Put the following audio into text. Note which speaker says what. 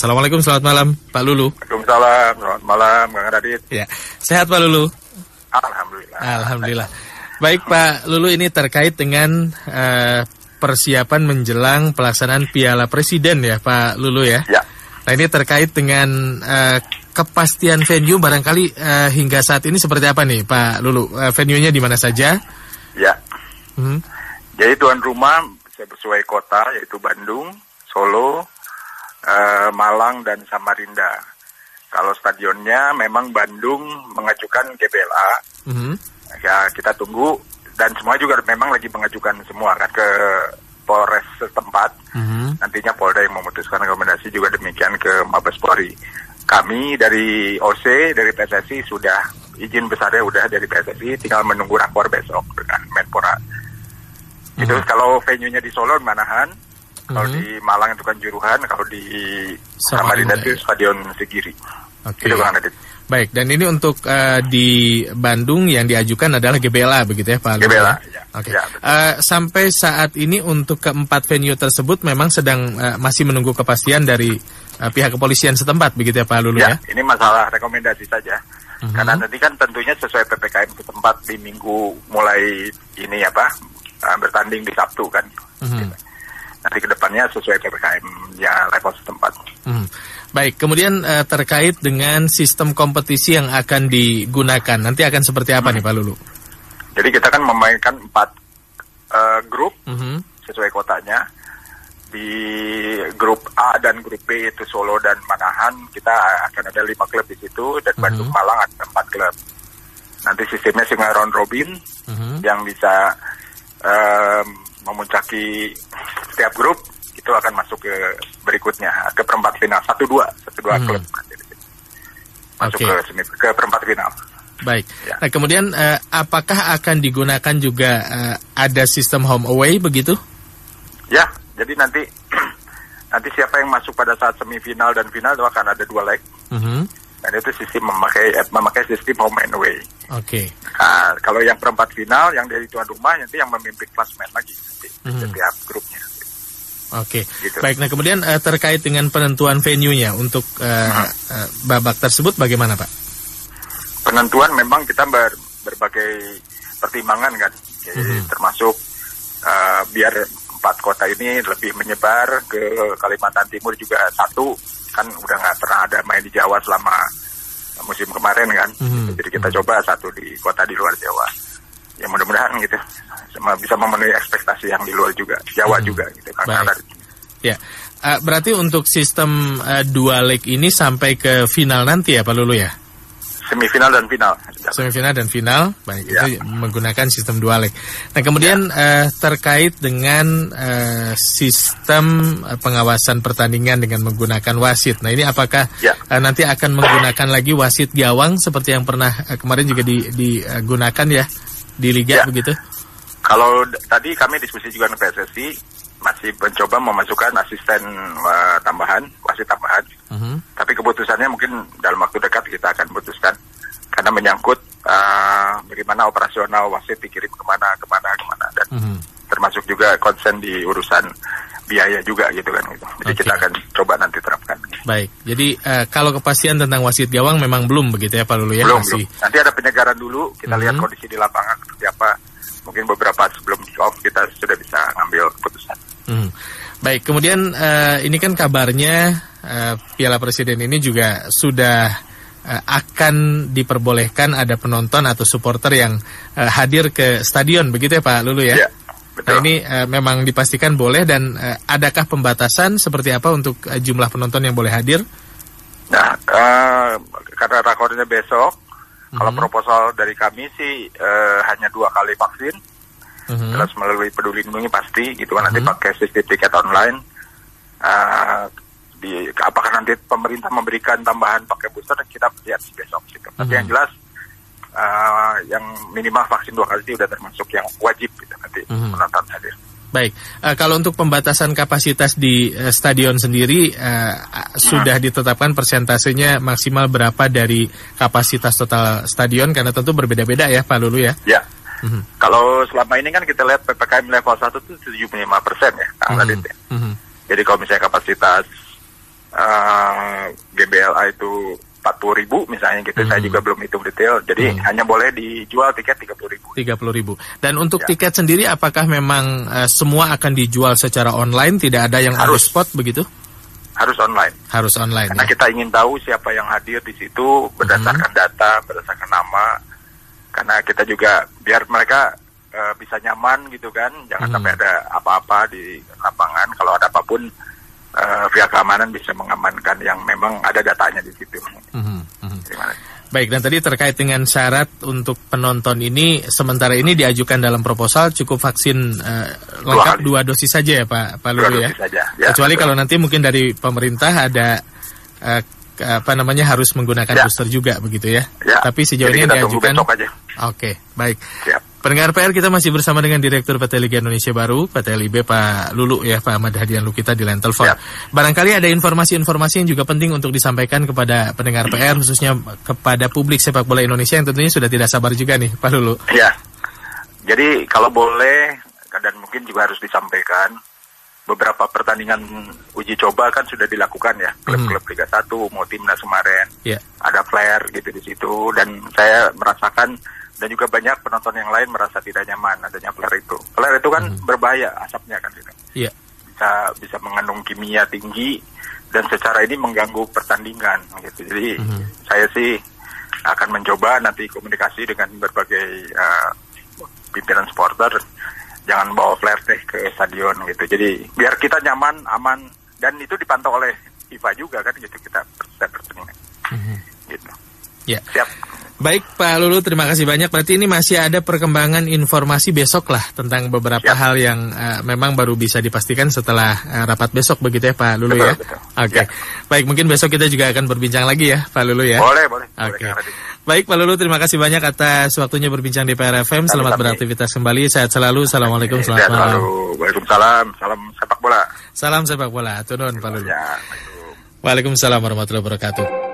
Speaker 1: Assalamualaikum, selamat malam Pak Lulu.
Speaker 2: Waalaikumsalam, selamat malam Kang Radit.
Speaker 1: Ya, sehat Pak Lulu.
Speaker 2: Alhamdulillah.
Speaker 1: Alhamdulillah. Baik Pak Lulu ini terkait dengan uh, persiapan menjelang pelaksanaan Piala Presiden ya Pak Lulu ya.
Speaker 2: Ya.
Speaker 1: Nah ini terkait dengan uh, kepastian venue barangkali uh, hingga saat ini seperti apa nih Pak Lulu? Uh, venue-nya di mana saja?
Speaker 2: Ya.
Speaker 1: Hmm.
Speaker 2: Jadi tuan rumah sesuai kota yaitu Bandung, Malang dan Samarinda. Kalau stadionnya memang Bandung mengajukan GBLA.
Speaker 1: Hmm.
Speaker 2: Ya kita tunggu dan semua juga memang lagi mengajukan semua kan ke Polres setempat.
Speaker 1: Hmm.
Speaker 2: Nantinya Polda yang memutuskan rekomendasi juga demikian ke Mabes Polri. Kami dari OC dari PSSI sudah izin besarnya udah dari PSSI, tinggal menunggu rakor besok dengan Menpora. Itu
Speaker 1: Mhm.
Speaker 2: kalau venue-nya di Solo Manahan, kalau
Speaker 1: Mhm.
Speaker 2: di Malang itu kan Juruhan, kalau di
Speaker 1: Samarinda,
Speaker 2: itu
Speaker 1: ya.
Speaker 2: Stadion Segiri.
Speaker 1: Oke.
Speaker 2: Itu Bang.
Speaker 1: Baik, dan ini untuk uh, di Bandung yang diajukan adalah GBLA begitu ya Pak?
Speaker 2: GBLA,
Speaker 1: ya? Oke.
Speaker 2: Ya, betul.
Speaker 1: Uh, sampai saat ini untuk keempat venue tersebut memang sedang uh, masih menunggu kepastian dari uh, pihak kepolisian setempat begitu ya Pak Lulu ya?
Speaker 2: Ya, ini masalah rekomendasi saja.
Speaker 1: Mhm.
Speaker 2: Karena nanti kan tentunya sesuai PPKM setempat di minggu mulai ini apa uh, bertanding di Sabtu kan.
Speaker 1: Mhm.
Speaker 2: Nanti ke depannya sesuai PPKM ya level setempat.
Speaker 1: Hmm. Baik, kemudian eh, terkait dengan sistem kompetisi yang akan digunakan, nanti akan seperti apa nih Pak Lulu?
Speaker 2: Jadi kita kan memainkan empat uh, grup
Speaker 1: Mhm.
Speaker 2: sesuai kotanya. Di grup A dan grup B itu Solo dan Manahan kita akan ada lima klub di situ dan
Speaker 1: Mhm.
Speaker 2: Bandung Malang ada empat klub. Nanti sistemnya single round robin
Speaker 1: Mhm.
Speaker 2: yang bisa em, memuncaki setiap grup itu akan masuk ke berikutnya ke perempat final satu dua satu dua
Speaker 1: Hmm.
Speaker 2: klub masuk
Speaker 1: Oke.
Speaker 2: ke semi ke perempat final.
Speaker 1: Baik.
Speaker 2: Ya.
Speaker 1: Nah, kemudian eh, apakah akan digunakan juga eh, ada sistem home away begitu?
Speaker 2: Ya, jadi nanti nanti siapa yang masuk pada saat semifinal dan final itu akan ada dua leg
Speaker 1: Mhm.
Speaker 2: dan itu sistem memakai eh, memakai sistem home and away.
Speaker 1: Oke.
Speaker 2: Nah, kalau yang perempat final yang dari tuan rumah nanti yang memimpin klasemen lagi nanti
Speaker 1: Mhm.
Speaker 2: setiap grupnya.
Speaker 1: Oke.
Speaker 2: Gitu.
Speaker 1: Baik. Nah, kemudian eh, terkait dengan penentuan venue-nya untuk
Speaker 2: Mhm.
Speaker 1: eh, babak tersebut bagaimana, Pak?
Speaker 2: penentuan memang kita ber, berbagai pertimbangan kan, Jadi,
Speaker 1: Mhm.
Speaker 2: termasuk uh, biar empat kota ini lebih menyebar ke Kalimantan Timur juga satu kan udah nggak pernah ada main di Jawa selama musim kemarin kan,
Speaker 1: Mhm.
Speaker 2: jadi kita coba satu di kota di luar Jawa. Ya mudah-mudahan gitu sama bisa memenuhi ekspektasi yang di luar juga, Jawa
Speaker 1: Mhm.
Speaker 2: juga gitu.
Speaker 1: Baik.
Speaker 2: Karena-
Speaker 1: Ya. Eh, berarti untuk sistem eh, dua leg ini sampai ke final nanti ya, Pak Lulu ya?
Speaker 2: semifinal dan final.
Speaker 1: Semifinal dan final, baik
Speaker 2: Ya.
Speaker 1: itu menggunakan sistem dua leg. Nah kemudian eh, terkait dengan eh, sistem pengawasan pertandingan dengan menggunakan wasit. Nah ini apakah
Speaker 2: Ya.
Speaker 1: eh, nanti akan menggunakan lagi wasit gawang seperti yang pernah eh, kemarin juga di- digunakan ya di liga
Speaker 2: Ya.
Speaker 1: begitu?
Speaker 2: Kalau tadi kami diskusi juga dengan PSSI masih mencoba memasukkan asisten uh, tambahan, wasit tambahan.
Speaker 1: Mhm.
Speaker 2: Tapi keputusannya mungkin dalam waktu dekat kita akan putuskan karena menyangkut uh, bagaimana operasional wasit dikirim ke mana, ke mana, ke mana dan
Speaker 1: Mhm.
Speaker 2: termasuk juga konsen di urusan biaya juga gitu kan. Gitu. Jadi
Speaker 1: Oke.
Speaker 2: kita akan coba nanti terapkan.
Speaker 1: Baik, jadi eh, kalau kepastian tentang wasit gawang memang belum begitu ya Pak Lulu ya?
Speaker 2: belum
Speaker 1: Masih.
Speaker 2: belum. Nanti ada penyegaran dulu. Kita lihat
Speaker 1: Mhm.
Speaker 2: kondisi di lapangan seperti apa. Mungkin beberapa sebelum kick off kita sudah bisa ngambil keputusan.
Speaker 1: Hmm. Baik, kemudian eh, ini kan kabarnya eh, Piala Presiden ini juga sudah akan diperbolehkan ada penonton atau supporter yang hadir ke stadion, begitu ya Pak Lulu ya?
Speaker 2: Ya,
Speaker 1: Nah
Speaker 2: betul.
Speaker 1: ini eh, memang dipastikan boleh dan eh, adakah pembatasan seperti apa untuk eh, jumlah penonton yang boleh hadir?
Speaker 2: Nah, eh, karena rakornya besok, kalau
Speaker 1: Mhm.
Speaker 2: proposal dari kami sih eh, hanya dua kali vaksin,
Speaker 1: Mhm.
Speaker 2: terus melalui peduli lindungi pasti, gitu kan nanti
Speaker 1: Mhm.
Speaker 2: pakai sistem tiket online. Eh, di apakah nanti pemerintah memberikan tambahan pakai booster kita lihat sih besok gitu. Tapi
Speaker 1: Mhm.
Speaker 2: yang jelas eh, yang minimal vaksin dua kali itu udah termasuk yang wajib gitu nanti
Speaker 1: Mhm.
Speaker 2: penonton hadir.
Speaker 1: Baik, Eh, kalau untuk pembatasan kapasitas di eh, stadion sendiri a- sudah ditetapkan persentasenya maksimal berapa dari kapasitas total stadion karena tentu berbeda-beda ya Pak Lulu ya.
Speaker 2: Ya.
Speaker 1: Mhm.
Speaker 2: Kalau selama ini kan kita lihat PPKM level 1 itu 75 persen ya, Kang
Speaker 1: Mhm.
Speaker 2: Radit ya.
Speaker 1: Mhm.
Speaker 2: Jadi kalau misalnya kapasitas eh, GBLA itu 40 ribu misalnya gitu. Saya
Speaker 1: Hmm.
Speaker 2: juga belum hitung detail. Jadi
Speaker 1: Hmm.
Speaker 2: hanya boleh dijual tiket 30 ribu.
Speaker 1: 30 ribu. Dan untuk
Speaker 2: Ya.
Speaker 1: tiket sendiri apakah memang eh, semua akan dijual secara online? Tidak ada yang
Speaker 2: Harus.
Speaker 1: spot begitu?
Speaker 2: Harus online.
Speaker 1: Harus online
Speaker 2: Karena
Speaker 1: ya?
Speaker 2: kita ingin tahu siapa yang hadir di situ berdasarkan data, berdasarkan nama. Karena kita juga biar mereka eh, bisa nyaman gitu kan, jangan
Speaker 1: Mhm.
Speaker 2: sampai ada apa-apa di lapangan. Kalau ada apa pun, eh, pihak keamanan bisa mengamankan yang memang ada datanya di situ.
Speaker 1: Mhm, mhm.
Speaker 2: Terima kasih.
Speaker 1: Baik, dan tadi terkait dengan syarat untuk penonton ini, sementara ini diajukan dalam proposal cukup vaksin eh, lengkap
Speaker 2: kali.
Speaker 1: dua dosis saja ya Pak Pak
Speaker 2: Dua
Speaker 1: Lulu ya?
Speaker 2: saja. Ya,
Speaker 1: Kecuali kalau nanti mungkin dari pemerintah ada ke- apa namanya harus menggunakan
Speaker 2: Ya.
Speaker 1: booster juga begitu ya?
Speaker 2: Ya,
Speaker 1: Tapi sejauh
Speaker 2: jadi
Speaker 1: ini diajukan. Oke, baik.
Speaker 2: Siap.
Speaker 1: Pendengar PR kita masih bersama dengan Direktur PT Liga Indonesia Baru, PT LIB Pak Lulu ya, Pak Ahmad Hadian Lukita di line telepon.
Speaker 2: Siap.
Speaker 1: Barangkali ada informasi-informasi yang juga penting untuk disampaikan kepada pendengar PR, khususnya kepada publik sepak bola Indonesia yang tentunya sudah tidak sabar juga nih, Pak Lulu.
Speaker 2: Ya. Jadi kalau boleh dan mungkin juga harus disampaikan beberapa pertandingan uji coba kan sudah dilakukan ya. Klub-klub Liga 1 mau timnas kemarin.
Speaker 1: Ya,
Speaker 2: ada flare gitu di situ. Dan saya merasakan dan juga banyak penonton yang lain merasa tidak nyaman adanya flare itu. Flare itu kan berbahaya asapnya kan gitu.
Speaker 1: Ya,
Speaker 2: bisa bisa mengandung kimia tinggi dan secara ini mengganggu pertandingan gitu. Jadi
Speaker 1: Mhm.
Speaker 2: saya sih akan mencoba nanti komunikasi dengan berbagai uh, pimpinan supporter jangan bawa flare teh ke stadion gitu. Jadi biar kita nyaman, aman dan itu dipantau oleh FIFA juga kan gitu kita setiap pertandingan
Speaker 1: Mhm.
Speaker 2: gitu.
Speaker 1: ya.
Speaker 2: Siap.
Speaker 1: Baik Pak Lulu, terima kasih banyak. Berarti ini masih ada perkembangan informasi besok lah tentang beberapa
Speaker 2: Siap.
Speaker 1: hal yang eh, memang baru bisa dipastikan setelah eh, rapat besok begitu ya Pak Lulu
Speaker 2: Betul,
Speaker 1: ya. Oke.
Speaker 2: Ya.
Speaker 1: Baik, mungkin besok kita juga akan berbincang lagi ya Pak Lulu ya.
Speaker 2: Boleh, boleh.
Speaker 1: Oke.
Speaker 2: Radit.
Speaker 1: Baik Pak Lulu, terima kasih banyak atas waktunya berbincang di PRFM. Selamat beraktivitas kembali. Sehat selalu. Assalamualaikum.
Speaker 2: Sehat
Speaker 1: Selamat malam.
Speaker 2: selalu. Waalaikumsalam. Salam sepak bola.
Speaker 1: Salam sepak bola. Turun Pak Lulu.
Speaker 2: Ya.
Speaker 1: Waalaikumsalam warahmatullahi wabarakatuh.